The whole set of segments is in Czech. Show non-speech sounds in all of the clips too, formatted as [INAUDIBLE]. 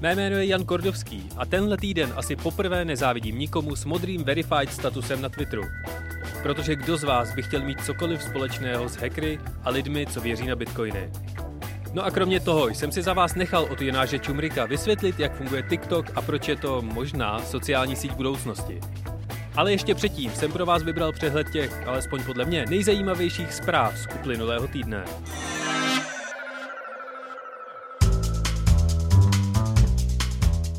Mé jméno je Jan Kordovský a tenhle týden asi poprvé nezávidím nikomu s modrým verified statusem na Twitteru. Protože kdo z vás by chtěl mít cokoliv společného s hackery a lidmi, co věří na bitcoiny? No a kromě toho jsem si za vás nechal od Jonáše Čumrika vysvětlit, jak funguje TikTok a proč je to možná sociální síť budoucnosti. Ale ještě předtím jsem pro vás vybral přehled těch, alespoň podle mě, nejzajímavějších zpráv z uplynulého týdne.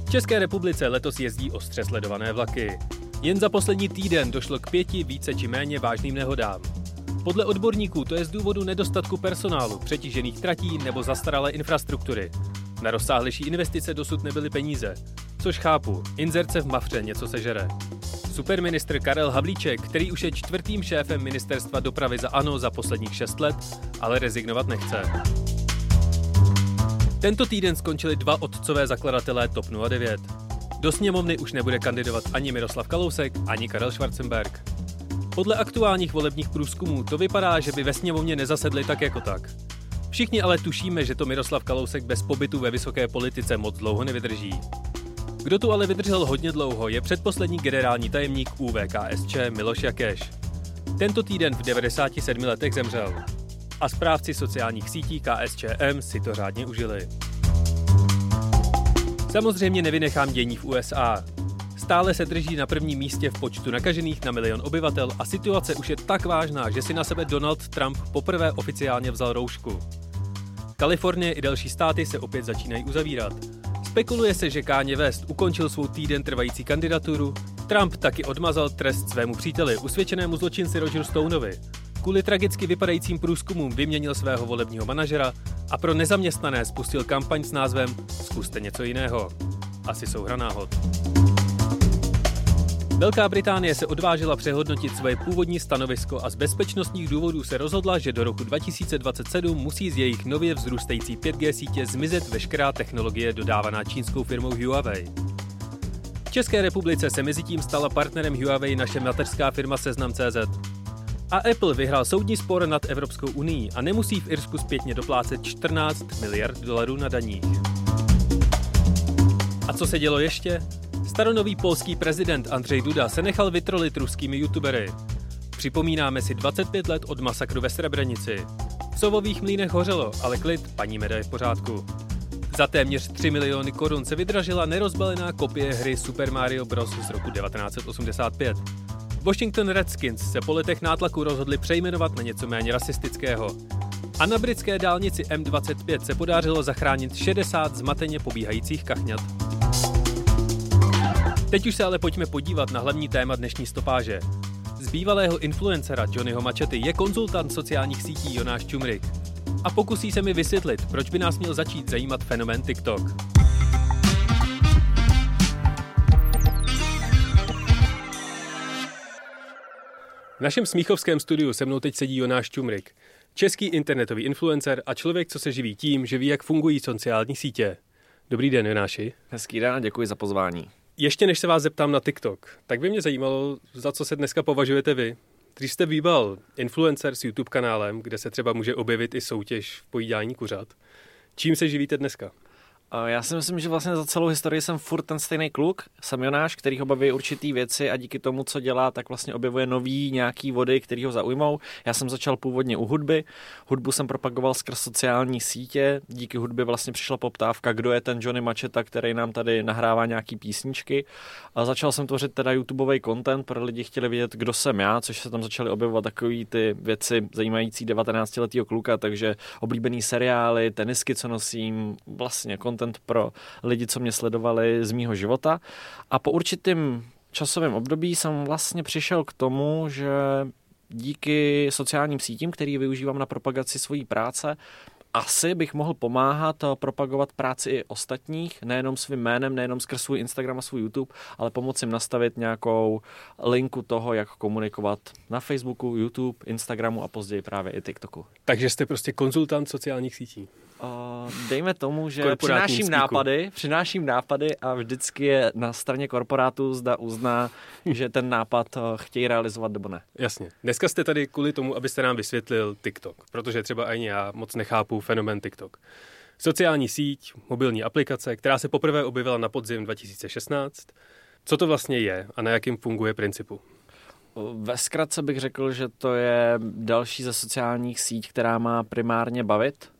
V České republice letos jezdí ostře sledované vlaky. Jen za poslední týden došlo k pěti více či méně vážným nehodám. Podle odborníků to je z důvodu nedostatku personálu, přetížených tratí nebo zastaralé infrastruktury. Na rozsáhlejší investice dosud nebyly peníze. Což chápu, inzerce v Mafře něco sežere. Superministr Karel Havlíček, který už je čtvrtým šéfem ministerstva dopravy za ANO za posledních šest let, ale rezignovat nechce. Tento týden skončili dva otcové zakladatelé TOP 09. Do sněmovny už nebude kandidovat ani Miroslav Kalousek, ani Karel Schwarzenberg. Podle aktuálních volebních průzkumů to vypadá, že by ve sněmovně nezasedli tak jako tak. Všichni ale tušíme, že to Miroslav Kalousek bez pobytu ve vysoké politice moc dlouho nevydrží. Kdo tu ale vydržel hodně dlouho, je předposlední generální tajemník UVKSČ Miloš Jakeš. Tento týden v 97 letech zemřel. A správci sociálních sítí KSČM si to řádně užili. Samozřejmě nevynechám dění v USA. Stále se drží na prvním místě v počtu nakažených na milion obyvatel a situace už je tak vážná, že si na sebe Donald Trump poprvé oficiálně vzal roušku. Kalifornie i další státy se opět začínají uzavírat. Spekuluje se, že Káně West ukončil svou týden trvající kandidaturu, Trump taky odmazal trest svému příteli, usvědčenému zločinci Roger Stoneovi. Kvůli tragicky vypadajícím průzkumům vyměnil svého volebního manažera a pro nezaměstnané spustil kampaň s názvem Zkuste něco jiného. Asi souhra náhod. Velká Británie se odvážila přehodnotit svoje původní stanovisko a z bezpečnostních důvodů se rozhodla, že do roku 2027 musí z jejich nově vzrůstající 5G sítě zmizet veškerá technologie dodávaná čínskou firmou Huawei. V České republice se mezi tím stala partnerem Huawei naše mateřská firma Seznam.cz. A Apple vyhrál soudní spor nad Evropskou unii a nemusí v Irsku zpětně doplácet 14 miliard dolarů na daních. A co se dělo ještě? Staronový polský prezident Andřej Duda se nechal vytrolit ruskými youtubery. Připomínáme si 25 let od masakru ve Srebrenici. V Sovových mlínech hořelo, ale klid, paní Meda je v pořádku. Za téměř 3 miliony korun se vydražila nerozbalená kopie hry Super Mario Bros. z roku 1985. Washington Redskins se po letech nátlaku rozhodli přejmenovat na něco méně rasistického. A na britské dálnici M25 se podařilo zachránit 60 zmateně pobíhajících kachňat. Teď už se ale pojďme podívat na hlavní téma dnešní stopáže. Z bývalého influencera Johnnyho Mačety je konzultant sociálních sítí Jonáš Čumrik. A pokusí se mi vysvětlit, proč by nás měl začít zajímat fenomén TikTok. V našem smíchovském studiu se mnou teď sedí Jonáš Čumrik, český internetový influencer a člověk, co se živí tím, že ví, jak fungují sociální sítě. Dobrý den, Jonáši. Hezký den, děkuji za pozvání. Ještě než se vás zeptám na TikTok, tak by mě zajímalo, za co se dneska považujete vy. Když jste býval influencer s YouTube kanálem, kde se třeba může objevit i soutěž v pojídání kuřat, čím se živíte dneska? Já si myslím, že vlastně za celou historii jsem furt ten stejný kluk, jsem Jonáš, který ho baví určitý věci a díky tomu, co dělá, tak vlastně objevuje nový nějaký vody, který ho zaujmou. Já jsem začal původně u hudby, hudbu jsem propagoval skrz sociální sítě, díky hudbě vlastně přišla poptávka, kdo je ten Johnny Macheta, který nám tady nahrává nějaký písničky. A začal jsem tvořit teda YouTubeový content, pro lidi chtěli vědět, kdo jsem já, což se tam začaly objevovat takové ty věci zajímající 19-letého kluka, takže oblíbený seriály, tenisky, co nosím, vlastně content pro lidi, co mě sledovali z mýho života. A po určitým časovém období jsem vlastně přišel k tomu, že díky sociálním sítím, který využívám na propagaci svojí práce, asi bych mohl pomáhat propagovat práci i ostatních, nejenom svým jménem, nejenom skrz svůj Instagram a svůj YouTube, ale pomoci jim nastavit nějakou linku toho, jak komunikovat na Facebooku, YouTube, Instagramu a později právě i TikToku. Takže jste prostě konzultant sociálních sítí. Uh, dejme tomu, že přináším nápady, přináším nápady a vždycky je na straně korporátu zda uzná, [LAUGHS] že ten nápad uh, chtějí realizovat nebo ne. Jasně. Dneska jste tady kvůli tomu, abyste nám vysvětlil TikTok, protože třeba ani já moc nechápu fenomén TikTok. Sociální síť, mobilní aplikace, která se poprvé objevila na podzim 2016. Co to vlastně je a na jakým funguje principu? Ve zkratce bych řekl, že to je další ze sociálních sítí, která má primárně bavit,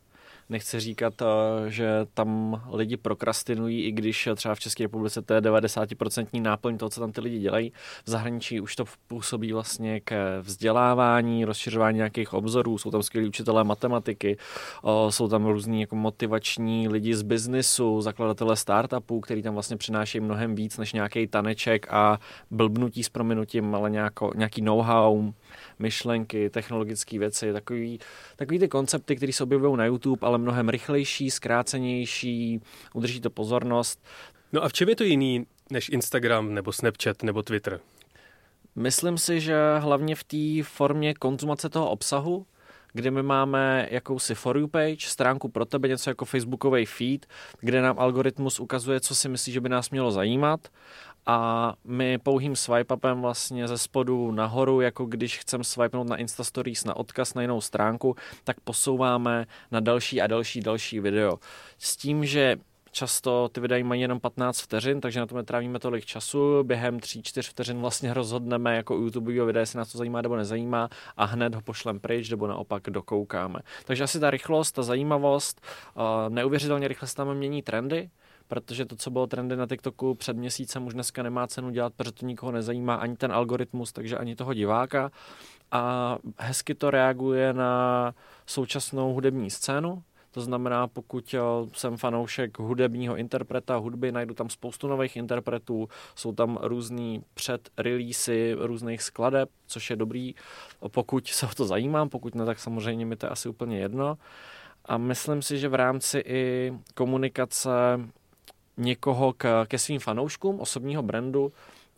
nechci říkat, eh, že tam lidi prokrastinují, i když třeba v České republice to je 90% náplň toho, co tam ty lidi dělají. V zahraničí už to působí vlastně ke vzdělávání, rozšiřování nějakých obzorů, jsou tam skvělí učitelé matematiky, jsou tam různí jako motivační lidi z biznisu, zakladatelé startupů, který tam vlastně přinášejí mnohem víc než nějaký taneček a blbnutí s prominutím, ale nějako, nějaký know-how, myšlenky, technologické věci, takový, takový ty koncepty, které se objevují na YouTube, ale mnohem rychlejší, zkrácenější, udrží to pozornost. No a v čem je to jiný než Instagram nebo Snapchat nebo Twitter? Myslím si, že hlavně v té formě konzumace toho obsahu, kde my máme jakousi for you page, stránku pro tebe, něco jako facebookový feed, kde nám algoritmus ukazuje, co si myslí, že by nás mělo zajímat a my pouhým swipe upem vlastně ze spodu nahoru, jako když chcem swipenout na Insta Stories na odkaz na jinou stránku, tak posouváme na další a další, další video. S tím, že Často ty videa mají jenom 15 vteřin, takže na to netrávíme tolik času. Během 3-4 vteřin vlastně rozhodneme jako YouTube videa, jestli nás to zajímá nebo nezajímá a hned ho pošlem pryč nebo naopak dokoukáme. Takže asi ta rychlost, ta zajímavost, neuvěřitelně rychle se tam mění trendy, protože to, co bylo trendy na TikToku před měsícem, už dneska nemá cenu dělat, protože to nikoho nezajímá ani ten algoritmus, takže ani toho diváka. A hezky to reaguje na současnou hudební scénu, to znamená, pokud eh, jsem fanoušek hudebního interpreta, hudby, najdu tam spoustu nových interpretů, jsou tam různý předreleasy různých skladeb, což je dobrý, pokud se o to zajímám, pokud ne, tak samozřejmě mi to je asi úplně jedno. A myslím si, že v rámci i komunikace někoho k, ke svým fanouškům osobního brandu,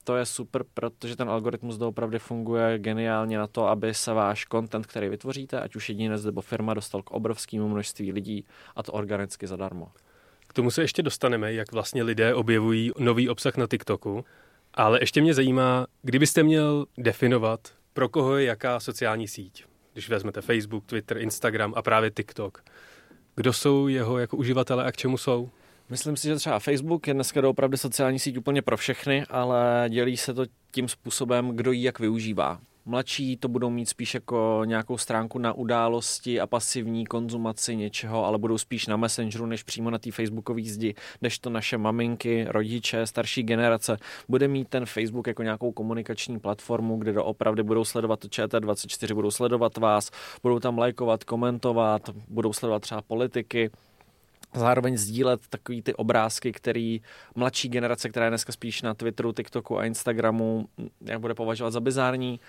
to je super, protože ten algoritmus doopravdy funguje geniálně na to, aby se váš content, který vytvoříte, ať už jedinec nebo firma, dostal k obrovskému množství lidí a to organicky zadarmo. K tomu se ještě dostaneme, jak vlastně lidé objevují nový obsah na TikToku, ale ještě mě zajímá, kdybyste měl definovat, pro koho je jaká sociální síť. Když vezmete Facebook, Twitter, Instagram a právě TikTok. Kdo jsou jeho jako uživatelé a k čemu jsou? Myslím si, že třeba Facebook je dneska opravdu sociální síť úplně pro všechny, ale dělí se to tím způsobem, kdo ji jak využívá. Mladší to budou mít spíš jako nějakou stránku na události a pasivní konzumaci něčeho, ale budou spíš na Messengeru než přímo na té Facebookové zdi, než to naše maminky, rodiče, starší generace bude mít ten Facebook jako nějakou komunikační platformu, kde doopravdy budou sledovat to ČT24, budou sledovat vás, budou tam lajkovat, komentovat, budou sledovat třeba politiky, zároveň sdílet takový ty obrázky, který mladší generace, která je dneska spíš na Twitteru, TikToku a Instagramu, jak bude považovat za bizární.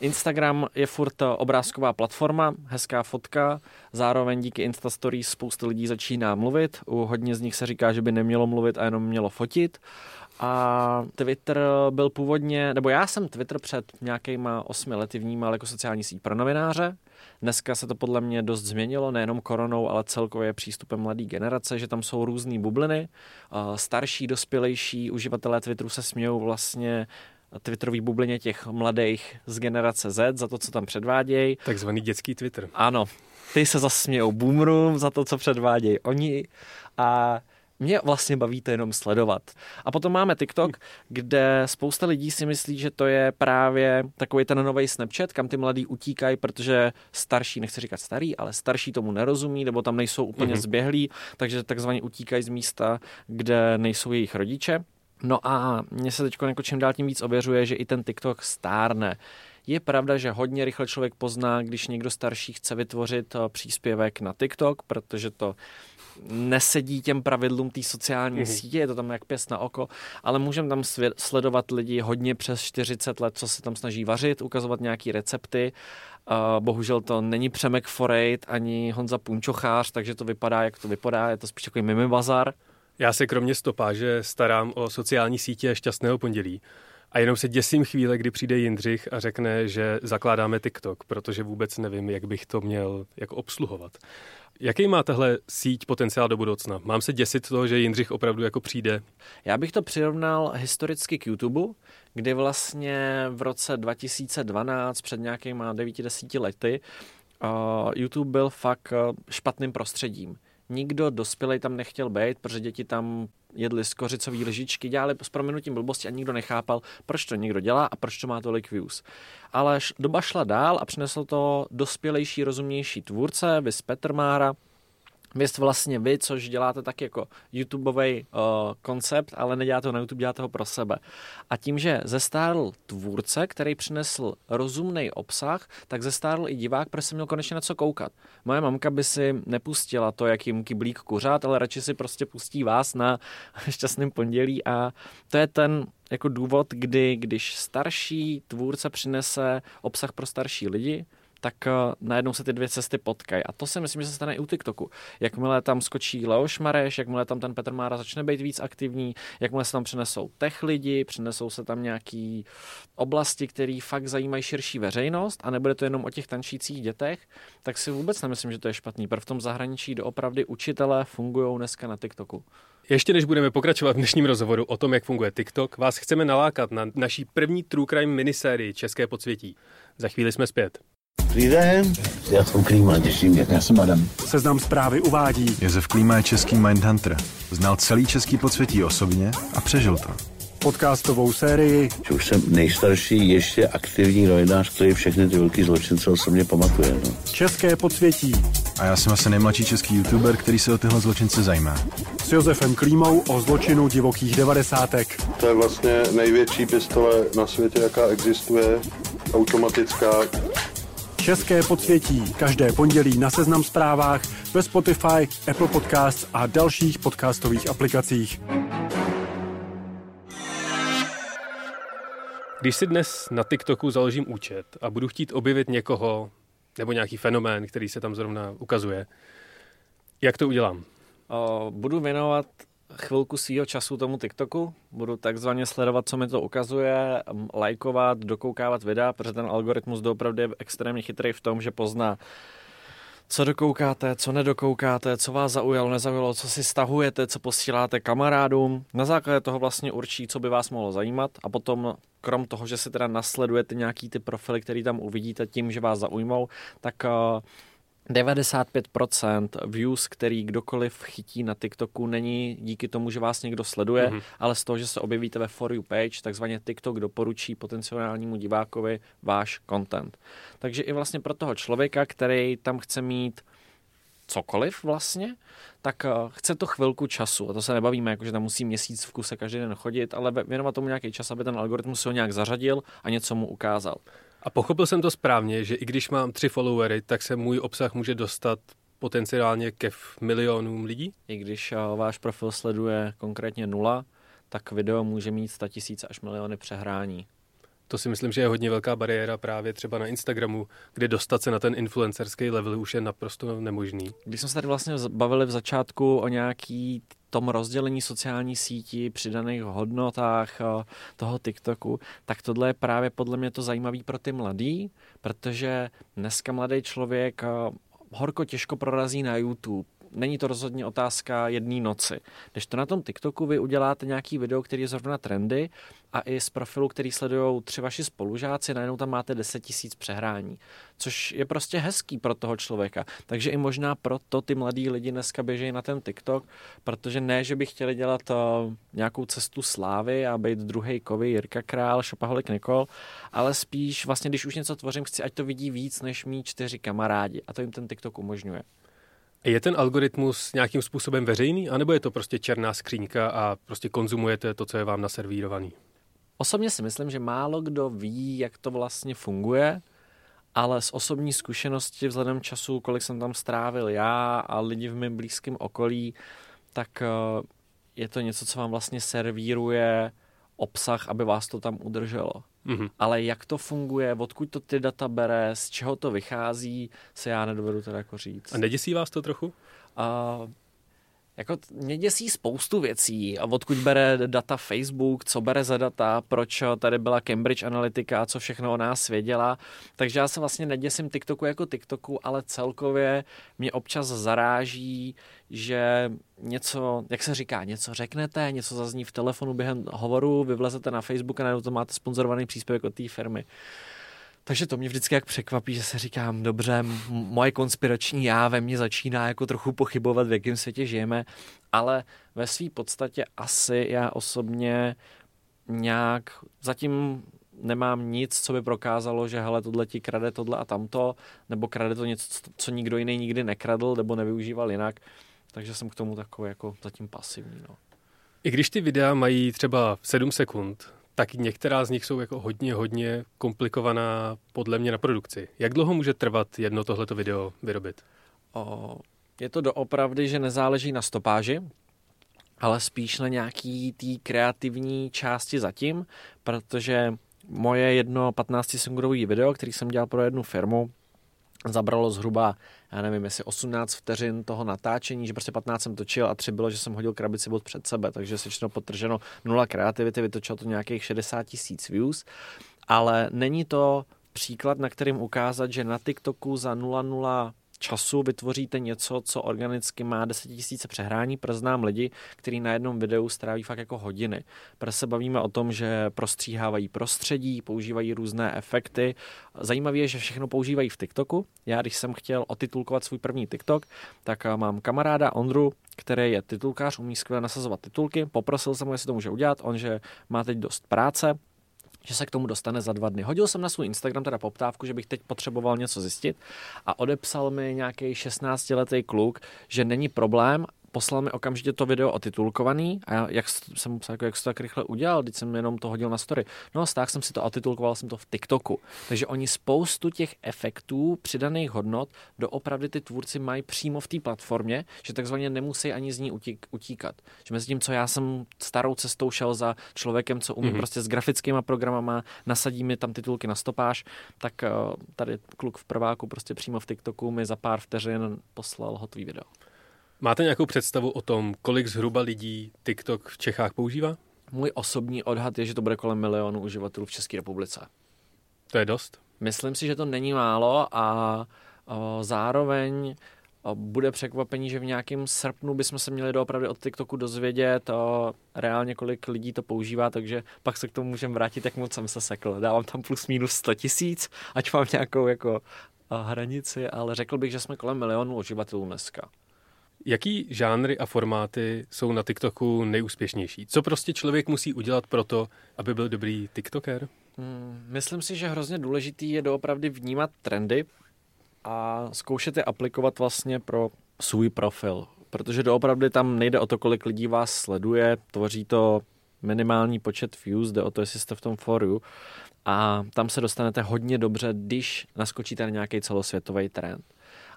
Instagram je furt obrázková platforma, hezká fotka, zároveň díky Insta Stories spousta lidí začíná mluvit, u hodně z nich se říká, že by nemělo mluvit a jenom mělo fotit. A Twitter byl původně, nebo já jsem Twitter před nějakýma osmi lety vnímal jako sociální síť pro novináře, Dneska se to podle mě dost změnilo, nejenom koronou, ale celkově přístupem mladé generace, že tam jsou různé bubliny. Starší, dospělejší uživatelé Twitteru se smějou vlastně Twitterový bublině těch mladých z generace Z za to, co tam předvádějí. Takzvaný dětský Twitter. Ano, ty se zasmějou boomerům za to, co předvádějí oni a mě vlastně baví to jenom sledovat. A potom máme TikTok, kde spousta lidí si myslí, že to je právě takový ten nový Snapchat, kam ty mladí utíkají, protože starší, nechci říkat starý, ale starší tomu nerozumí, nebo tam nejsou úplně mm-hmm. zběhlí, takže takzvaně utíkají z místa, kde nejsou jejich rodiče. No a mně se teď jako čím dál tím víc ověřuje, že i ten TikTok stárne. Je pravda, že hodně rychle člověk pozná, když někdo starší chce vytvořit eh, příspěvek na TikTok, protože to nesedí těm pravidlům té sociální mm-hmm. sítě, je to tam jak pěst na oko, ale můžeme tam sledovat lidi hodně přes 40 let, co se tam snaží vařit, ukazovat nějaké recepty. Uh, bohužel to není Přemek Forejt ani Honza Punčochář, takže to vypadá, jak to vypadá, je to spíš takový mimi bazar. Já se kromě stopáže starám o sociální sítě šťastného pondělí. A jenom se děsím chvíle, kdy přijde Jindřich a řekne, že zakládáme TikTok, protože vůbec nevím, jak bych to měl jako obsluhovat. Jaký má tahle síť potenciál do budoucna? Mám se děsit toho, že Jindřich opravdu jako přijde? Já bych to přirovnal historicky k YouTube, kdy vlastně v roce 2012, před nějakýma 9-10 lety, uh, YouTube byl fakt uh, špatným prostředím nikdo dospělý tam nechtěl být, protože děti tam jedli skořicové lžičky, dělali s proměnutím blbosti a nikdo nechápal, proč to někdo dělá a proč to má tolik views. Ale doba šla dál a přinesl to dospělejší, rozumnější tvůrce, vys Petr Vy vlastně vy, což děláte tak jako YouTubeový uh, koncept, ale neděláte ho na YouTube, děláte ho pro sebe. A tím, že zestárl tvůrce, který přinesl rozumný obsah, tak zestárl i divák, protože se měl konečně na co koukat. Moje mamka by si nepustila to, jak jim kyblík kuřát, ale radši si prostě pustí vás na [LAUGHS] šťastném pondělí a to je ten jako důvod, kdy když starší tvůrce přinese obsah pro starší lidi, tak uh, najednou se ty dvě cesty potkají. A to si myslím, že se stane i u TikToku. Jakmile tam skočí Leoš Mareš, jakmile tam ten Petr Mára začne být víc aktivní, jakmile se tam přinesou tech lidi, přinesou se tam nějaký oblasti, které fakt zajímají širší veřejnost a nebude to jenom o těch tančících dětech, tak si vůbec nemyslím, že to je špatný. Protože v tom zahraničí doopravdy učitelé fungují dneska na TikToku. Ještě než budeme pokračovat v dnešním rozhovoru o tom, jak funguje TikTok, vás chceme nalákat na naší první True Crime minisérii České podsvětí. Za chvíli jsme zpět. Dobrý den, já jsem Klíma, těším mě. Já jsem Adam. Seznam zprávy uvádí. Josef Klíma je český Mindhunter. Znal celý český podsvětí osobně a přežil to. Podcastovou sérii. Že už jsem nejstarší ještě aktivní novinář, který všechny ty velký zločince osobně pamatuje. No. České podsvětí. A já jsem asi nejmladší český youtuber, který se o tyhle zločince zajímá. S Josefem Klímou o zločinu divokých devadesátek. To je vlastně největší pistole na světě, jaká existuje. Automatická České podsvětí každé pondělí na Seznam zprávách, ve Spotify, Apple Podcasts a dalších podcastových aplikacích. Když si dnes na TikToku založím účet a budu chtít objevit někoho nebo nějaký fenomén, který se tam zrovna ukazuje, jak to udělám? O, budu věnovat chvilku svýho času tomu TikToku, budu takzvaně sledovat, co mi to ukazuje, lajkovat, dokoukávat videa, protože ten algoritmus doopravdy je extrémně chytrý v tom, že pozná, co dokoukáte, co nedokoukáte, co vás zaujalo, nezaujalo, co si stahujete, co posíláte kamarádům. Na základě toho vlastně určí, co by vás mohlo zajímat a potom krom toho, že si teda nasledujete nějaký ty profily, který tam uvidíte tím, že vás zaujmou, tak uh, 95% views, který kdokoliv chytí na TikToku, není díky tomu, že vás někdo sleduje, mm-hmm. ale z toho, že se objevíte ve For You page, takzvaně TikTok doporučí potenciálnímu divákovi váš content. Takže i vlastně pro toho člověka, který tam chce mít cokoliv vlastně, tak uh, chce to chvilku času. A to se nebavíme, jako že tam musí měsíc v kuse každý den chodit, ale věnovat tomu nějaký čas, aby ten algoritmus se ho nějak zařadil a něco mu ukázal. A pochopil jsem to správně, že i když mám tři followery, tak se můj obsah může dostat potenciálně ke milionům lidí? I když uh, váš profil sleduje konkrétně nula, tak video může mít 100 tisíc až miliony přehrání. To si myslím, že je hodně velká bariéra právě třeba na Instagramu, kde dostat se na ten influencerský level už je naprosto nemožný. Když jsme se tady vlastně bavili v začátku o nějaký tom rozdělení sociální síti, přidaných hodnotách eh, toho TikToku, tak tohle je právě podle mě to zajímavé pro ty mladý, protože dneska mladý člověk eh, horko těžko prorazí na YouTube, není to rozhodně otázka jedné noci. Když to na tom TikToku vy uděláte nějaký video, který je zrovna trendy a i z profilu, který sledují tři vaši spolužáci, najednou tam máte 10 tisíc přehrání, což je prostě hezký pro toho člověka. Takže i možná proto ty mladí lidi dneska běžejí na ten TikTok, protože ne, že by chtěli dělat uh, nějakou cestu slávy a být druhý kovy Jirka Král, Šopaholik Nikol, ale spíš vlastně, když už něco tvořím, chci, ať to vidí víc než mý čtyři kamarádi a to jim ten TikTok umožňuje. Je ten algoritmus nějakým způsobem veřejný, anebo je to prostě černá skřínka a prostě konzumujete to, co je vám naservírovaný? Osobně si myslím, že málo kdo ví, jak to vlastně funguje ale z osobní zkušenosti vzhledem času, kolik jsem tam strávil já a lidi v mém blízkém okolí, tak eh, je to něco, co vám vlastně servíruje obsah, aby vás to tam udrželo. Mm-hmm. Ale jak to funguje, odkud to ty data bere, z čeho to vychází, se já nedovedu teda jako říct. A neděsí vás to trochu? Uh, jako mě děsí spoustu věcí, a odkud bere data Facebook, co bere za data, proč tady byla Cambridge Analytica, co všechno o nás věděla. Takže já se vlastně neděsím TikToku jako TikToku, ale celkově mě občas zaráží, že něco, jak se říká, něco řeknete, něco zazní v telefonu během hovoru, vy vlezete na Facebook a najednou to máte sponzorovaný příspěvek od té firmy. Takže to mě vždycky jak překvapí, že se říkám, dobře, moje konspirační já ve mně začíná jako trochu pochybovat, v jakém světě žijeme, ale ve své podstatě asi já osobně nějak zatím nemám nic, co by prokázalo, že hele, tohle ti krade tohle a tamto, nebo krade to něco, co nikdo jiný nikdy nekradl, nebo nevyužíval jinak. Takže jsem k tomu takový jako zatím pasivní. No. I když ty videa mají třeba 7 sekund, tak některá z nich jsou jako hodně, hodně komplikovaná podle mě na produkci. Jak dlouho může trvat jedno tohleto video vyrobit? O, je to doopravdy, že nezáleží na stopáži, ale spíš na nějaký té kreativní části zatím, protože moje jedno 15 sekundový video, který jsem dělal pro jednu firmu, zabralo zhruba, já nevím, jestli 18 vteřin toho natáčení, že prostě 15 jsem točil a 3 bylo, že jsem hodil krabici bod před sebe, takže sečteno potrženo nula kreativity, vytočilo to nějakých 60 tisíc views, ale není to příklad, na kterým ukázat, že na TikToku za 0,0 času vytvoříte něco, co organicky má 10 tisíce přehrání, protože znám lidi, kteří na jednom videu stráví fakt jako hodiny. Protože se bavíme o tom, že prostříhávají prostředí, používají různé efekty. Zajímavé je, že všechno používají v TikToku. Já, když jsem chtěl otitulkovat svůj první TikTok, tak eh, mám kamaráda Ondru, který je titulkář, umí skvěle nasazovat titulky. Poprosil jsem ho, jestli to může udělat. On, že má teď dost práce, že se k tomu dostane za dva dny. Hodil jsem na svůj Instagram teda poptávku, že bych teď potřeboval něco zjistit a odepsal mi nějaký 16-letý kluk, že není problém poslal mi okamžitě to video otitulkovaný a já, jak jsem psal, jako, jak jsi to tak rychle udělal, když jsem jenom to hodil na story. No tak jsem si to otitulkoval jsem to v TikToku. Takže oni spoustu těch efektů, přidaných hodnot, doopravdy ty tvůrci mají přímo v té platformě, že takzvaně nemusí ani z ní utík, utíkat. Že mezi tím, co já jsem starou cestou šel za člověkem, co umí mm-hmm. prostě s grafickými programama, nasadí mi tam titulky na stopáž, tak uh, tady kluk v prváku prostě přímo v TikToku mi za pár vteřin poslal hotový video. Máte nějakou představu o tom, kolik zhruba lidí TikTok v Čechách používá? Můj osobní odhad je, že to bude kolem milionu uživatelů v České republice. To je dost? Myslím si, že to není málo a o, zároveň o, bude překvapení, že v nějakém srpnu bychom se měli doopravdy od TikToku dozvědět o, reálně, kolik lidí to používá, takže pak se k tomu můžeme vrátit, jak moc jsem se sekl. Dávám tam plus minus 100 tisíc, ať mám nějakou jako hranici, ale řekl bych, že jsme kolem milionu uživatelů dneska. Jaký žánry a formáty jsou na TikToku nejúspěšnější? Co prostě člověk musí udělat pro to, aby byl dobrý TikToker? Hmm, myslím si, že hrozně důležitý je doopravdy vnímat trendy a zkoušet je aplikovat vlastně pro svůj profil. Protože doopravdy tam nejde o to, kolik lidí vás sleduje, tvoří to minimální počet views, jde o to, jestli jste v tom foru a tam se dostanete hodně dobře, když naskočíte na nějaký celosvětový trend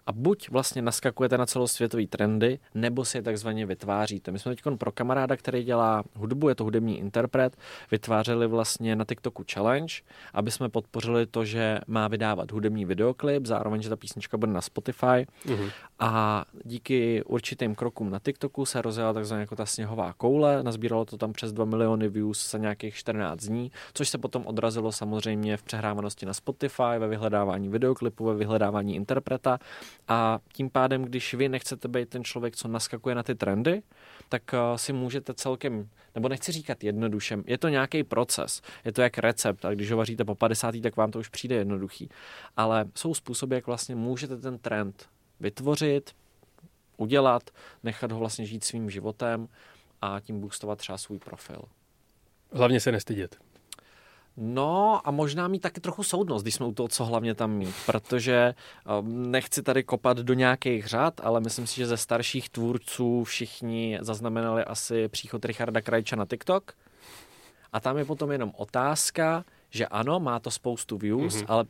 a buď vlastně naskakujete na celosvětové trendy, nebo si je takzvaně vytváříte. My jsme teď pro kamaráda, který dělá hudbu, je to hudební interpret, vytvářeli vlastně na TikToku challenge, aby jsme podpořili to, že má vydávat hudební videoklip, zároveň, že ta písnička bude na Spotify. Uh-huh. A díky určitým krokům na TikToku se rozjela takzvaně jako ta sněhová koule, nazbíralo to tam přes 2 miliony views za nějakých 14 dní, což se potom odrazilo samozřejmě v přehrávanosti na Spotify, ve vyhledávání videoklipu, ve vyhledávání interpreta a tím pádem, když vy nechcete být ten člověk, co naskakuje na ty trendy, tak uh, si můžete celkem, nebo nechci říkat jednoduše, je to nějaký proces, je to jak recept a když ho vaříte po 50. tak vám to už přijde jednoduchý. Ale jsou způsoby, jak vlastně můžete ten trend vytvořit, udělat, nechat ho vlastně žít svým životem a tím boostovat třeba svůj profil. Hlavně se nestydět. No a možná mít taky trochu soudnost, když jsme u toho, co hlavně tam mít, protože um, nechci tady kopat do nějakých řad, ale myslím si, že ze starších tvůrců všichni zaznamenali asi příchod Richarda Krajča na TikTok a tam je potom jenom otázka, že ano, má to spoustu views, mm-hmm. ale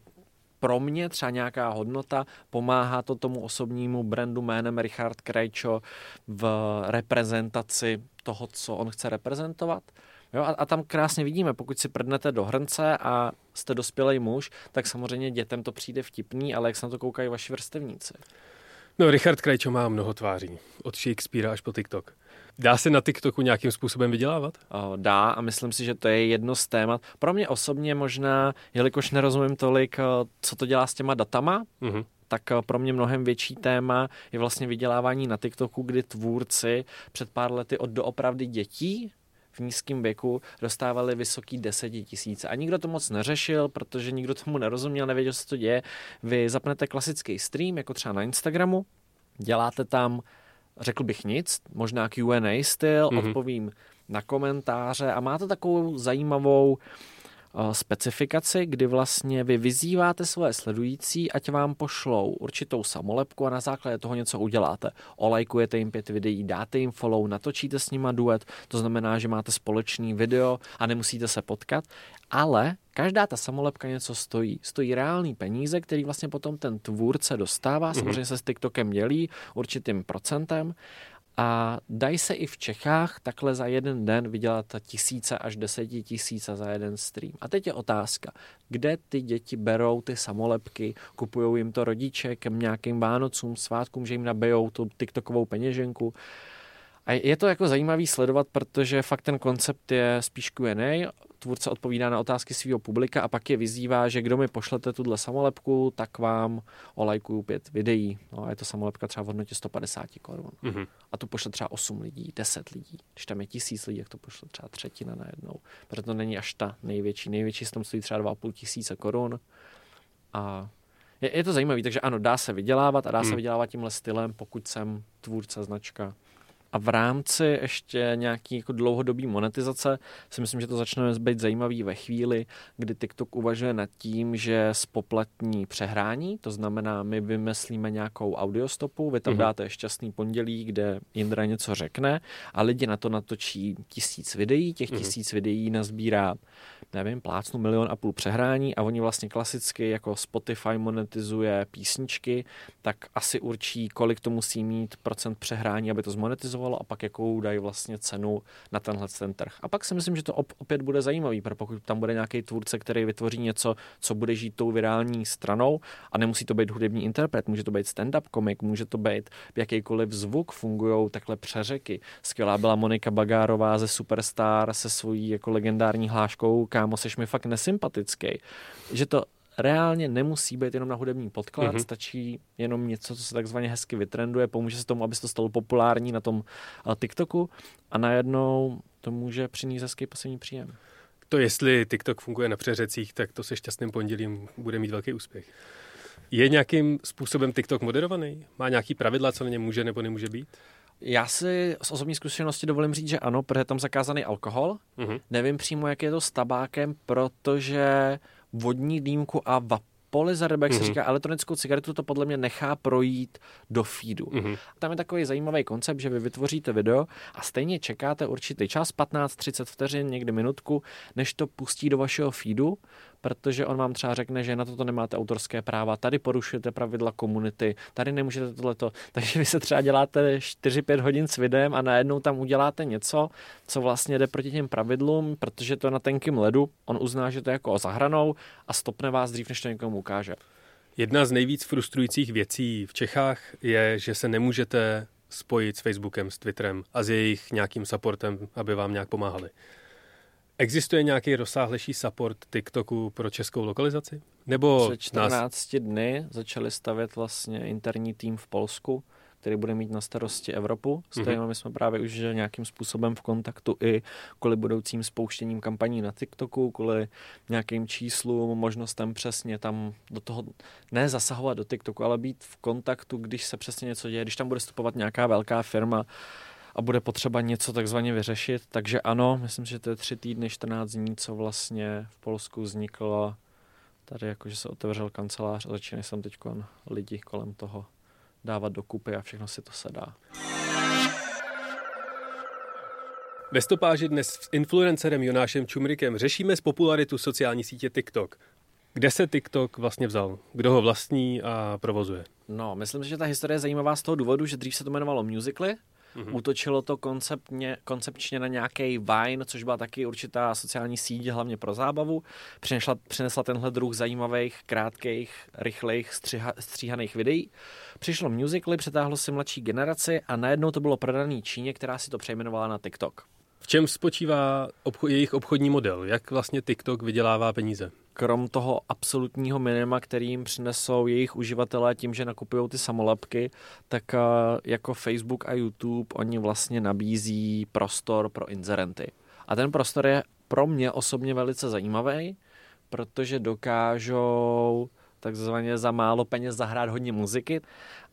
pro mě třeba nějaká hodnota, pomáhá to tomu osobnímu brandu jménem Richard Krejčo v reprezentaci toho, co on chce reprezentovat. Jo, a, a tam krásně vidíme, pokud si prdnete do hrnce a jste dospělý muž, tak samozřejmě dětem to přijde vtipný, ale jak se na to koukají vaši vrstevníci. No, Richard Krajčo má mnoho tváří. Od Shakespearea až po TikTok. Dá se na TikToku nějakým způsobem vydělávat? O, dá a myslím si, že to je jedno z témat. Pro mě osobně možná, jelikož nerozumím tolik, co to dělá s těma datama, mm-hmm tak pro mě mnohem větší téma je vlastně vydělávání na TikToku, kdy tvůrci před pár lety od doopravdy dětí v nízkém věku dostávali vysoký desetitisíce. A nikdo to moc neřešil, protože nikdo tomu nerozuměl, nevěděl, co to děje. Vy zapnete klasický stream, jako třeba na Instagramu, děláte tam, řekl bych nic, možná Q&A styl, mm-hmm. odpovím na komentáře a máte takovou zajímavou specifikaci, kdy vlastně vy vyzýváte svoje sledující, ať vám pošlou určitou samolepku a na základě toho něco uděláte. Olajkujete jim pět videí, dáte jim follow, natočíte s nima duet, to znamená, že máte společný video a nemusíte se potkat, ale každá ta samolepka něco stojí. Stojí reální peníze, který vlastně potom ten tvůrce dostává, mm-hmm. samozřejmě se s TikTokem dělí určitým procentem a dají se i v Čechách takhle za jeden den vydělat tisíce až deseti tisíce za jeden stream. A teď je otázka, kde ty děti berou ty samolepky, kupují jim to rodiče k nějakým Vánocům, svátkům, že jim nabijou tu TikTokovou peněženku. A je to jako zajímavý sledovat, protože fakt ten koncept je spíš Q&A, tvůrce odpovídá na otázky svého publika a pak je vyzývá, že kdo mi pošlete tuhle samolepku, tak vám olajkuju pět videí. No a je to samolepka třeba v hodnotě 150 korun. Mm-hmm. A tu pošle třeba 8 lidí, 10 lidí. Když tam je tisíc lidí, jak to pošle třeba třetina najednou. Protože to není až ta největší. Největší tam stojí třeba 2,5 tisíce korun. A je, je to zajímavé, takže ano, dá se vydělávat a dá mm. se mhm. vydělávat tímhle stylem, pokud jsem tvůrce značka a v rámci ještě nějaký jako dlouhodobý monetizace si myslím, že to začne být zajímavý ve chvíli, kdy TikTok uvažuje nad tím, že spoplatní přehrání, to znamená, my vymyslíme nějakou audiostopu, vy tam mm-hmm. dáte šťastný pondělí, kde Indra něco řekne a lidi na to natočí tisíc videí, těch mm-hmm. tisíc videí nazbírá, nevím, plácnu milion a půl přehrání a oni vlastně klasicky jako Spotify monetizuje písničky, tak asi určí, kolik to musí mít procent přehrání, aby to zmonetizovalo a pak jakou dají vlastně cenu na tenhle ten trh. A pak si myslím, že to op- opět bude zajímavý, protože pokud tam bude nějaký tvůrce, který vytvoří něco, co bude žít tou virální stranou a nemusí to být hudební interpret, může to být stand-up komik, může to být jakýkoliv zvuk, fungují takhle přeřeky. Skvělá byla Monika Bagárová ze Superstar se svojí jako legendární hláškou Kámo, seš mi fakt nesympatický. Že to reálně nemusí být jenom na hudební podklad, mm-hmm. stačí jenom něco, co se takzvaně hezky vytrenduje, pomůže se tomu, aby se to stalo populární na tom uh, TikToku a najednou to může přinést hezký pasivní příjem. To jestli TikTok funguje na přeřecích, tak to se šťastným pondělím bude mít velký úspěch. Je nějakým způsobem TikTok moderovaný? Má nějaký pravidla, co na něm může nebo nemůže být? Já si z osobní zkušenosti dovolím říct, že ano, protože je tam zakázaný alkohol. Mm-hmm. Nevím přímo, jak je to s tabákem, protože vodní dýmku a vapolizer, jak mm-hmm. se mhm. říká, elektronickou cigaretu, to podle mě nechá projít do feedu. Mm-hmm. Tam je takový zajímavý koncept, že vy vytvoříte video a stejně čekáte určitý čas, 15-30 vteřin, někdy minutku, než to pustí do vašeho feedu, protože on vám třeba řekne, že na toto nemáte autorské práva, tady porušujete pravidla komunity, tady nemůžete tohleto. [LAUGHS] Takže vy se třeba děláte 4-5 hodin s videem a najednou tam uděláte něco, co vlastně jde proti těm pravidlům, protože to je na tenkým ledu, on uzná, že to je jako zahranou a stopne vás dřív, než to někomu ukáže. Jedna z nejvíc frustrujících věcí v Čechách je, že se nemůžete spojit s Facebookem, s Twitterem a s jejich nějakým supportem, aby vám nějak pomáhali. Existuje nějaký rozsáhlejší support TikToku pro českou lokalizaci? Nebo Před 14 nás... dny začali stavět vlastně interní tým v Polsku, který bude mít na starosti Evropu. S mm-hmm. my jsme právě už nějakým způsobem v kontaktu i kvůli budoucím spouštěním kampaní na TikToku, kvůli nějakým číslům, možnostem přesně tam do toho ne zasahovat do TikToku, ale být v kontaktu, když se přesně něco děje, když tam bude vstupovat nějaká velká firma, a bude potřeba něco takzvaně vyřešit. Takže ano, myslím, že to je tři týdny, 14 dní, co vlastně v Polsku vzniklo tady jakože se otevřel kancelář a začínají sem teď lidi kolem toho dávat dokupy a všechno si to sedá. Ve stopáži dnes s influencerem Jonášem Čumrikem řešíme z popularitu sociální sítě TikTok. Kde se TikTok vlastně vzal? Kdo ho vlastní a provozuje? No, myslím si, že ta historie je zajímavá z toho důvodu, že dřív se to jmenovalo Musically. Mm-hmm. Útočilo to konceptně, koncepčně na nějaký Vine, což byla taky určitá sociální síť, hlavně pro zábavu. Přinesla, přinesla tenhle druh zajímavých, krátkých, rychlých, střiha, stříhaných videí. Přišlo Musically, přetáhlo si mladší generaci a najednou to bylo prodaný Číně, která si to přejmenovala na TikTok. V čem spočívá obcho- jejich obchodní model? Jak vlastně TikTok vydělává peníze? Krom toho absolutního minima, který jim přinesou jejich uživatelé tím, že nakupují ty samolepky, tak uh, jako Facebook a YouTube oni vlastně nabízí prostor pro inzerenty. A ten prostor je pro mě osobně velice zajímavý, protože dokážou takzvaně za málo peněz zahrát hodně muziky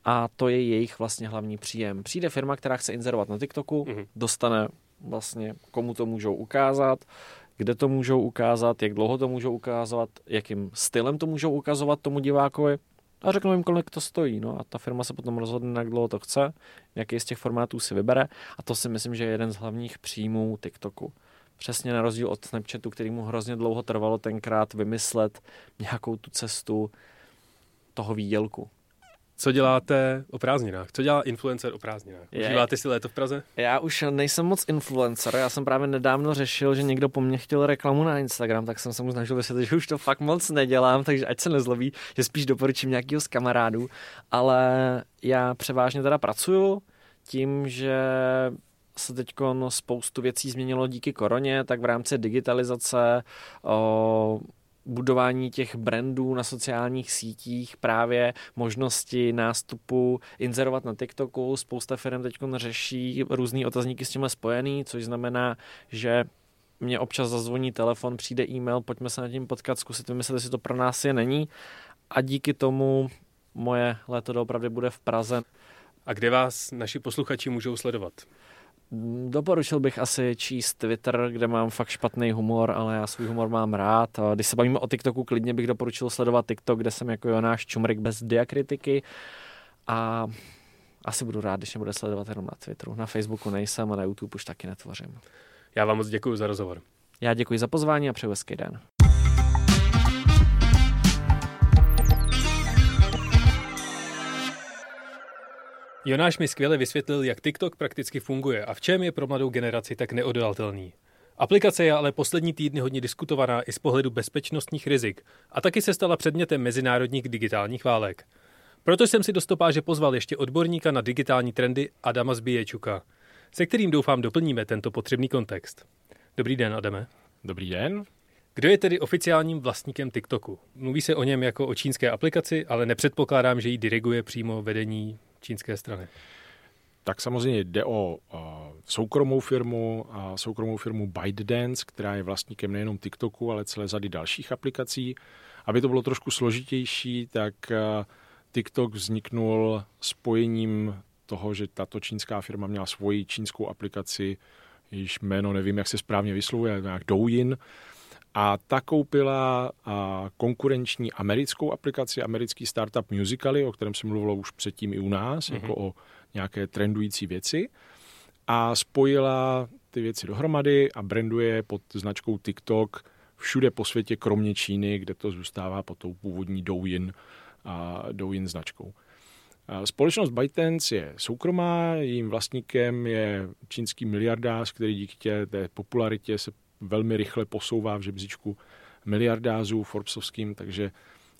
a to je jejich vlastně hlavní příjem. Přijde firma, která chce inzerovat na TikToku, Mhm. dostane vlastně komu to můžou ukázat, kde to můžou ukázat, jak dlouho to můžou ukázat, jakým stylem to můžou ukazovat tomu divákovi a řeknou jim, kolik to stojí. No a ta firma se potom rozhodne, jak dlouho to chce, jaký z těch formátů si vybere a to si myslím, že je jeden z hlavních příjmů TikToku. Přesně na rozdíl od Snapchatu, který mu hrozně dlouho trvalo tenkrát vymyslet nějakou tu cestu toho výdělku. Co děláte o prázdninách? Co dělá influencer o prázdninách? Užíváte si léto v Praze? Já už nejsem moc influencer, já jsem právě nedávno řešil, že někdo po mně chtěl reklamu na Instagram, tak jsem se mu snažil vysvětlit, že už to fakt moc nedělám, takže ať se nezlobí, že spíš doporučím nějakého z kamarádů, ale já převážně teda pracuju tím, že se teď spoustu věcí změnilo díky koroně, tak v rámci digitalizace, o, budování těch brandů na sociálních sítích, právě možnosti nástupu, inzerovat na TikToku. Spousta firm teď řeší různé otazníky s tím spojený, což znamená, že mě občas zazvoní telefon, přijde e-mail, pojďme se na tím potkat, zkusit vymyslet, jestli to pro nás je, není. A díky tomu moje léto doopravdy bude v Praze. A kde vás naši posluchači můžou sledovat? Doporučil bych asi číst Twitter, kde mám fakt špatný humor, ale já svůj humor mám rád. A Když se bavíme o TikToku, klidně bych doporučil sledovat TikTok, kde jsem jako Jonáš Čumrik bez diakritiky. A asi budu rád, když mě bude sledovat jenom na Twitteru. Na Facebooku nejsem a na YouTube už taky netvořím. Já vám moc děkuji za rozhovor. Já děkuji za pozvání a přeju hezký den. Jonáš mi skvěle vysvětlil, jak TikTok prakticky funguje a v čem je pro mladou generaci tak neodolatelný. Aplikace je ale poslední týdny hodně diskutovaná i z pohledu bezpečnostních rizik a taky se stala předmětem mezinárodních digitálních válek. Proto jsem si do stopáže pozval ještě odborníka na digitální trendy Adama Zbíječuka, se kterým doufám doplníme tento potřebný kontext. Dobrý den, Adame. Dobrý den. Kdo je tedy oficiálním vlastníkem TikToku? Mluví se o něm jako o čínské aplikaci, ale nepředpokládám, že ji diriguje přímo vedení čínské strany. Tak samozřejmě jde o uh, soukromou firmu, a soukromou firmu ByteDance, která je vlastníkem nejenom TikToku, ale celé řady dalších aplikací. Aby to bylo trošku složitější, tak uh, TikTok vzniknul spojením toho, že tato čínská firma měla svoji čínskou aplikaci, jejíž jméno nevím, jak se správně vyslovuje, nějak Douyin, a ta koupila a, konkurenční americkou aplikaci, americký startup Musical.ly, o kterém se mluvilo už předtím i u nás, mm-hmm. jako o nějaké trendující věci. A spojila ty věci dohromady a branduje pod značkou TikTok všude po světě, kromě Číny, kde to zůstává pod tou původní Douyin, a Douyin značkou. A společnost ByteDance je soukromá, jejím vlastníkem je čínský miliardář, který díky té, té popularitě se velmi rychle posouvá v žebříčku miliardářů Forbesovským, takže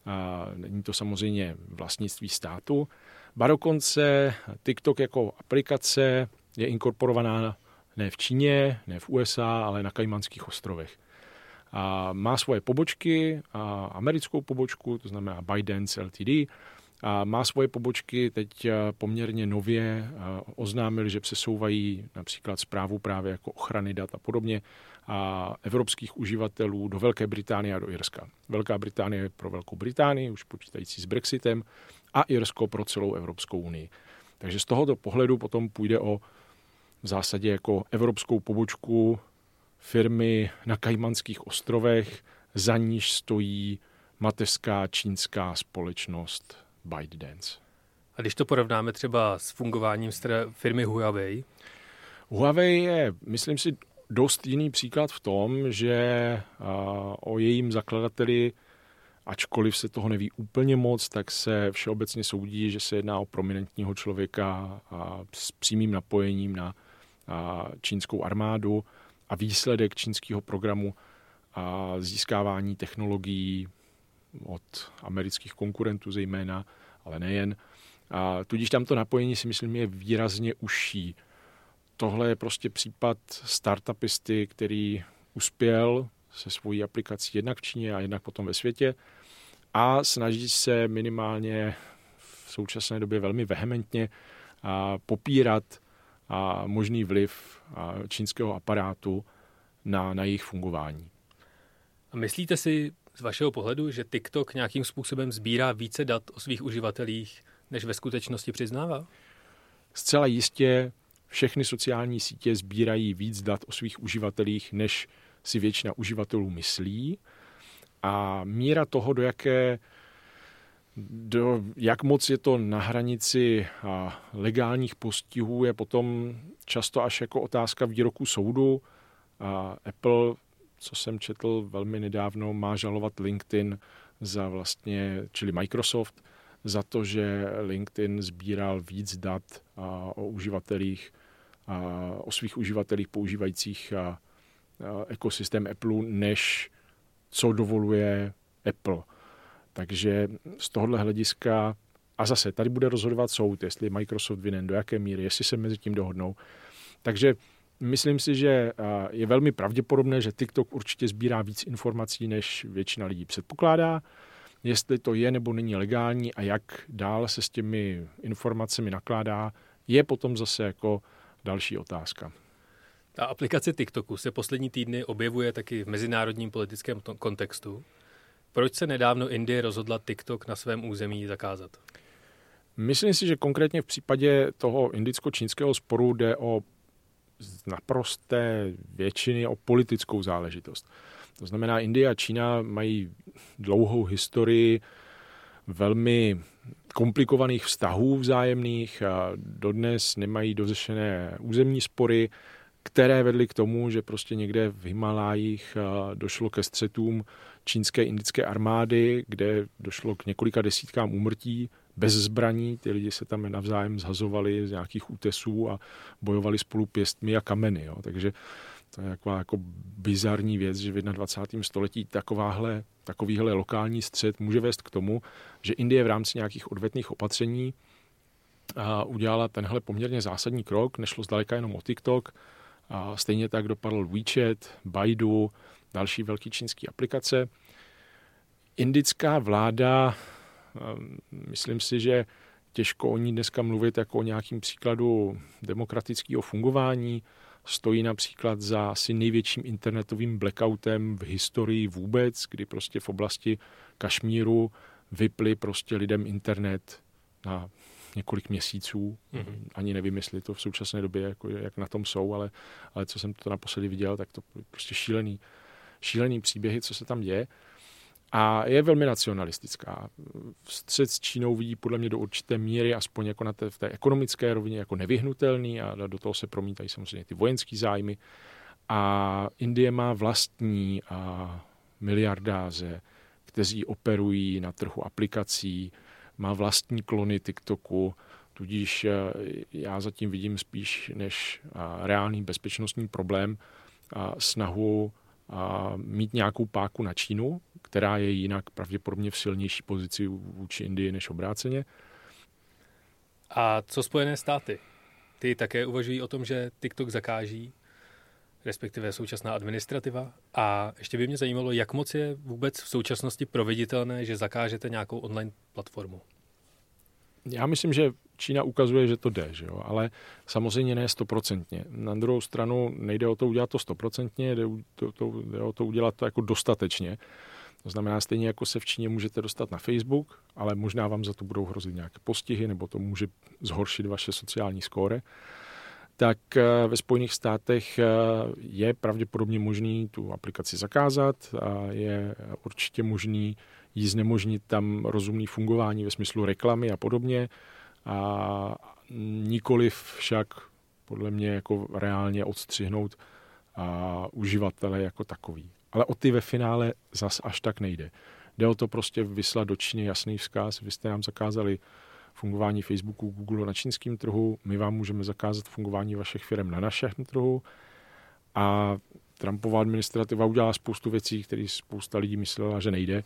a, není to samozřejmě vlastnictví státu. Ba dokonce TikTok jako aplikace je inkorporovaná ne v Číně, ne v USA, ale na Kajmanských ostrovech. A má svoje pobočky, a americkou pobočku, to znamená ByteDance Ltd., a má svoje pobočky teď poměrně nově oznámili, že přesouvají například zprávu právě jako ochrany dat a podobně a evropských uživatelů do Velké Británie a do Irska. Velká Británie pro Velkou Británii, už počítající s Brexitem, a Irsko pro celou Evropskou unii. Takže z tohoto pohledu potom půjde o v zásadě jako evropskou pobočku firmy na Kajmanských ostrovech, za níž stojí mateřská čínská společnost ByteDance. A když to porovnáme třeba s fungováním firmy Huawei? Huawei je, myslím si, dost jiný příklad v tom, že o jejím zakladateli ačkoliv se toho neví úplně moc, tak se všeobecně soudí, že se jedná o prominentního člověka s přímým napojením na čínskou armádu a výsledek čínského programu a získávání technologií od amerických konkurentů zejména, ale nejen. A tudíž tam to napojení si myslím je výrazně užší. Tohle je prostě případ startupisty, který uspěl se svojí aplikací jednak v Číně a jednak potom ve světě a snaží se minimálně v současné době velmi vehementně a popírat a možný vliv čínského aparátu na, na jejich fungování. A myslíte si z vašeho pohledu, že TikTok nějakým způsobem sbírá více dat o svých uživatelích, než ve skutečnosti přiznává? Zcela jistě všechny sociální sítě sbírají víc dat o svých uživatelích, než si většina uživatelů myslí. A míra toho, do jaké do, jak moc je to na hranici a, legálních postihů, je potom často až jako otázka výroku soudu. A Apple, co jsem četl velmi nedávno, má žalovat LinkedIn za vlastně, čili Microsoft, za to, že LinkedIn sbíral víc dat a, o uživatelích, o svých uživatelích používajících ekosystém Apple, než co dovoluje Apple. Takže z tohohle hlediska, a zase tady bude rozhodovat soud, jestli Microsoft vinen, do jaké míry, jestli se mezi tím dohodnou. Takže myslím si, že je velmi pravděpodobné, že TikTok určitě sbírá víc informací, než většina lidí předpokládá. Jestli to je nebo není legální a jak dál se s těmi informacemi nakládá, je potom zase jako další otázka. Ta aplikace TikToku se poslední týdny objevuje taky v mezinárodním politickém kontextu. Proč se nedávno Indie rozhodla TikTok na svém území zakázat? Myslím si, že konkrétně v případě toho indicko-čínského sporu jde o naprosté většiny o politickou záležitost. To znamená, Indie a Čína mají dlouhou historii velmi komplikovaných vztahů vzájemných a dodnes nemají dořešené územní spory, které vedly k tomu, že prostě někde v Himalájích došlo ke střetům čínské indické armády, kde došlo k několika desítkám úmrtí bez zbraní. Ty lidi se tam navzájem zhazovali z nějakých útesů a bojovali spolu pěstmi a kameny. Jo. Takže to je taková jako bizarní věc, že v 21. století takováhle, takovýhle lokální střed může vést k tomu, že Indie v rámci nějakých odvetných opatření a udělala tenhle poměrně zásadní krok, nešlo zdaleka jenom o TikTok, a stejně tak dopadl WeChat, Baidu, další velký čínský aplikace. Indická vláda, myslím si, že těžko o ní dneska mluvit jako o nějakým příkladu demokratického fungování. Stojí například za asi největším internetovým blackoutem v historii vůbec, kdy prostě v oblasti Kašmíru vyply prostě lidem internet na několik měsíců. Mm-hmm. Ani nevím, jestli to v současné době, jako, jak na tom jsou, ale, ale co jsem to naposledy viděl, tak to prostě šílený šílený příběhy, co se tam děje. A je velmi nacionalistická. Střed s Čínou vidí podle mě do určité míry, aspoň jako na té, v té ekonomické rovině, jako nevyhnutelný a do toho se promítají samozřejmě ty vojenské zájmy. A Indie má vlastní a miliardáře, kteří operují na trhu aplikací, má vlastní klony TikToku, tudíž e, já zatím vidím spíš než reálný bezpečnostní problém snahu a mít nějakou páku na Čínu, která je jinak pravděpodobně v silnější pozici vůči Indii než obráceně. A co Spojené státy? Ty také uvažují o tom, že TikTok zakáží, respektive současná administrativa. A ještě by mě zajímalo, jak moc je vůbec v současnosti proveditelné, že zakážete nějakou online platformu. Já myslím, že Čína ukazuje, že to jde, že jo? ale samozřejmě ne stoprocentně. Na druhou stranu nejde o to udělat to stoprocentně, jde, to, to, jde o to udělat to jako dostatečně. To znamená, stejně jako se v Číně můžete dostat na Facebook, ale možná vám za to budou hrozit nějaké postihy, nebo to může zhoršit vaše sociální skóre, tak eh, ve Spojených státech eh, je pravděpodobně možný tu aplikaci zakázat a je určitě možný jí znemožnit tam rozumný fungování ve smyslu reklamy a podobně a nikoli však podle mě jako reálně odstřihnout a uživatele jako takový. Ale o ty ve finále zas až tak nejde. Jde o to prostě vyslat do Číny jasný vzkaz. Vy jste nám zakázali fungování Facebooku, Google na čínském trhu, my vám můžeme zakázat fungování vašich firm na našem trhu a Trumpova administrativa udělala spoustu věcí, které spousta lidí myslela, že nejde.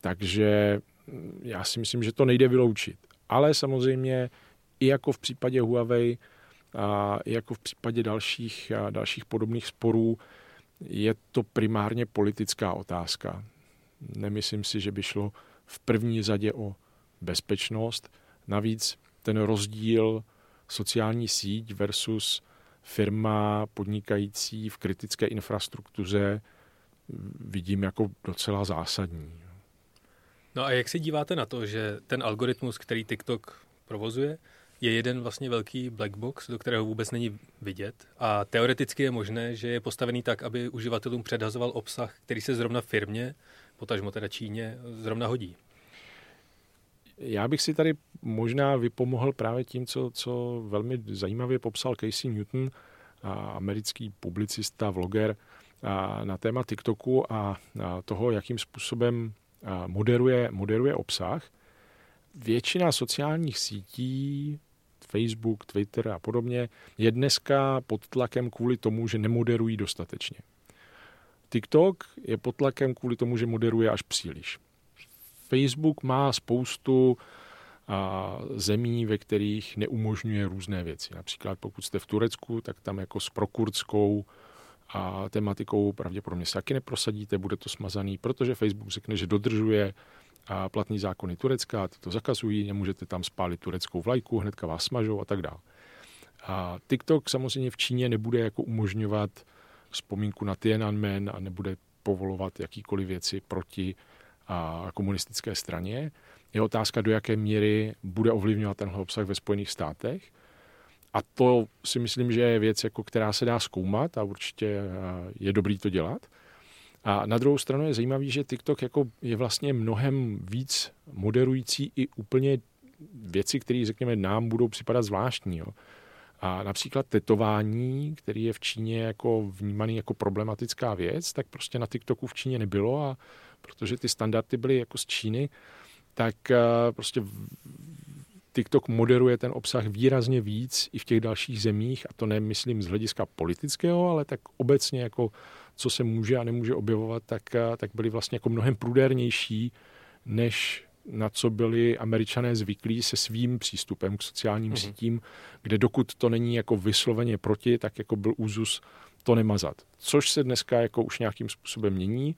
Takže já si myslím, že to nejde vyloučit. Ale samozřejmě i jako v případě Huawei, a i jako v případě dalších, dalších podobných sporů, je to primárně politická otázka. Nemyslím si, že by šlo v první řadě o bezpečnost. Navíc ten rozdíl sociální síť versus firma podnikající v kritické infrastruktuře vidím jako docela zásadní. No a jak se díváte na to, že ten algoritmus, který TikTok provozuje, je jeden vlastně velký black box, do kterého vůbec není vidět a teoreticky je možné, že je postavený tak, aby uživatelům předhazoval obsah, který se zrovna firmě, potažmo teda Číně, zrovna hodí. Já bych si tady možná vypomohl právě tím, co, co velmi zajímavě popsal Casey Newton, americký publicista, vloger, na téma TikToku a toho, jakým způsobem moderuje, moderuje obsah. Většina sociálních sítí, Facebook, Twitter a podobně, je dneska pod tlakem kvůli tomu, že nemoderují dostatečně. TikTok je pod tlakem kvůli tomu, že moderuje až příliš. Facebook má spoustu a zemí, ve kterých neumožňuje různé věci. Například pokud jste v Turecku, tak tam jako s prokurdskou a tematikou pravděpodobně se taky neprosadíte, bude to smazaný, protože Facebook řekne, že dodržuje a platný zákony Turecka, ty to zakazují, nemůžete tam spálit tureckou vlajku, hnedka vás smažou a tak dále. A TikTok samozřejmě v Číně nebude jako umožňovat vzpomínku na Tiananmen a nebude povolovat jakýkoliv věci proti a komunistické straně. Je otázka, do jaké míry bude ovlivňovat tenhle obsah ve Spojených státech. A to si myslím, že je věc, jako která se dá zkoumat a určitě je dobrý to dělat. A na druhou stranu je zajímavý, že TikTok jako je vlastně mnohem víc moderující i úplně věci, které, řekněme, nám budou připadat zvláštní. Jo. A například tetování, který je v Číně jako vnímaný jako problematická věc, tak prostě na TikToku v Číně nebylo a protože ty standardy byly jako z Číny, tak eh, prostě TikTok moderuje ten obsah výrazně víc i v těch dalších zemích a to nemyslím z hlediska politického, ale tak obecně jako co se může a nemůže objevovat, tak, eh, tak byly vlastně jako mnohem prudérnější, než na co byli američané zvyklí se svým přístupem k sociálním mm-hmm. sítím, kde dokud to není jako vysloveně proti, tak jako byl úzus to nemazat. Což se dneska jako už nějakým způsobem mění.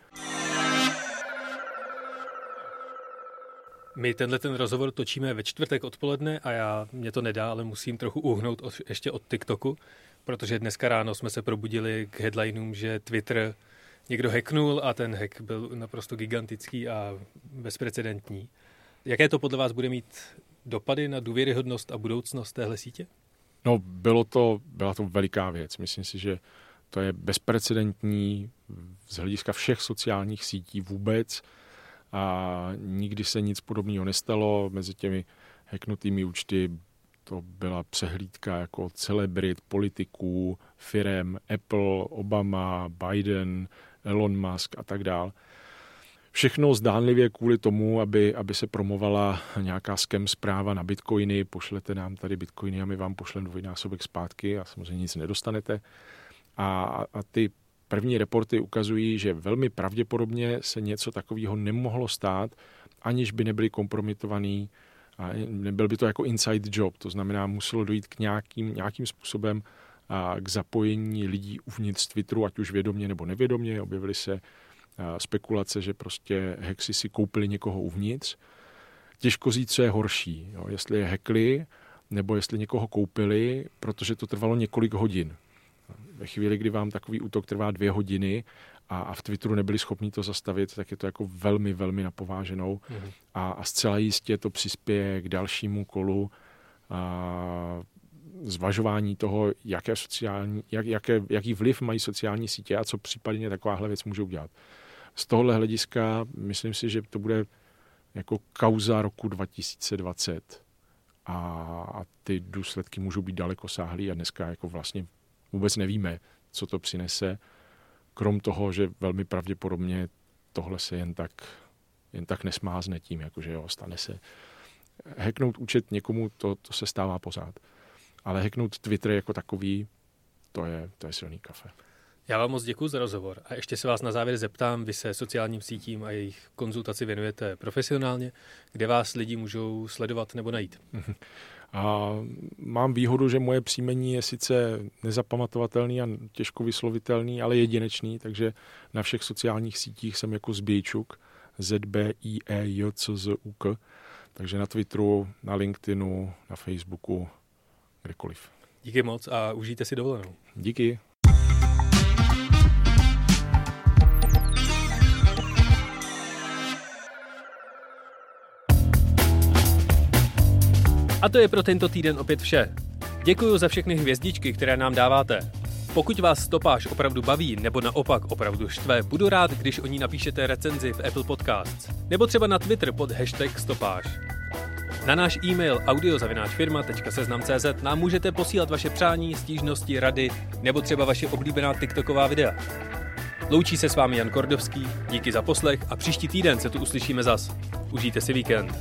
My tenhle ten rozhovor točíme ve čtvrtek odpoledne a já mě to nedá, ale musím trochu uhnout od, ještě od TikToku, protože dneska ráno jsme se probudili k headlineům, že Twitter někdo hacknul a ten hack byl naprosto gigantický a bezprecedentní. Jaké to podle vás bude mít dopady na důvěryhodnost a budoucnost téhle sítě? No, bylo to, byla to veliká věc. Myslím si, že to je bezprecedentní z hlediska všech sociálních sítí vůbec a nikdy se nic podobného nestalo. Mezi těmi hacknutými účty to byla přehlídka jako celebrit, politiků, firem, Apple, Obama, Biden, Elon Musk a tak dál. Všechno zdánlivě kvůli tomu, aby, aby se promovala nějaká skem zpráva na bitcoiny, pošlete nám tady bitcoiny a my vám pošleme dvojnásobek zpátky a samozřejmě nic nedostanete. A, a ty První reporty ukazují, že velmi pravděpodobně se něco takového nemohlo stát, aniž by nebyli kompromitovaný a nebyl by to jako inside job, to znamená, muselo dojít k nějakým, nějakým způsobem a k zapojení lidí uvnitř Twitteru, ať už vědomě nebo nevědomě. Objevily se spekulace, že prostě hexy si koupili někoho uvnitř. Těžko říct, co je horší, jo? jestli je hekli, nebo jestli někoho koupili, protože to trvalo několik hodin. Ve chvíli, kdy vám takový útok trvá dvě hodiny a, a v Twitteru nebyli schopni to zastavit, tak je to jako velmi, velmi napováženou. Mm-hmm. A, a zcela jistě to přispěje k dalšímu kolu a, zvažování toho, jaké sociální, jak, jaké, jaký vliv mají sociální sítě a co případně takováhle věc může udělat. Z tohohle hlediska myslím si, že to bude jako kauza roku 2020 a, a ty důsledky můžou být daleko sáhlý a dneska jako vlastně vůbec nevíme, co to přinese, krom toho, že velmi pravděpodobně tohle se jen tak jen tak nesmázne tím, jakože jo, stane se. Hacknout účet někomu, to, to se stává pořád. Ale hacknout Twitter jako takový, to je, to je silný kafe. Já vám moc děkuji za rozhovor a ještě se vás na závěr zeptám, vy se sociálním sítím a jejich konzultaci věnujete profesionálně, kde vás lidi můžou sledovat nebo najít? [LAUGHS] A mám výhodu, že moje příjmení je sice nezapamatovatelný a těžko vyslovitelný, ale jedinečný, takže na všech sociálních sítích jsem jako Zbějčuk, z b i e j c z u k takže na Twitteru, na LinkedInu, na Facebooku, kdekoliv. Díky moc a užijte si dovolenou. Díky. A to je pro tento týden opět vše. Děkuji za všechny hvězdičky, které nám dáváte. Pokud vás stopáž opravdu baví nebo naopak opravdu štve, budu rád, když o ní napíšete recenzi v Apple Podcasts. Nebo třeba na Twitter pod hashtag stopáž. Na náš e-mail audiozavináčfirma.seznam.cz nám můžete posílat vaše přání, stížnosti, rady nebo třeba vaše oblíbená TikToková videa. Loučí se s vámi Jan Kordovský, díky za poslech a příští týden se tu uslyšíme zas. Užijte si víkend.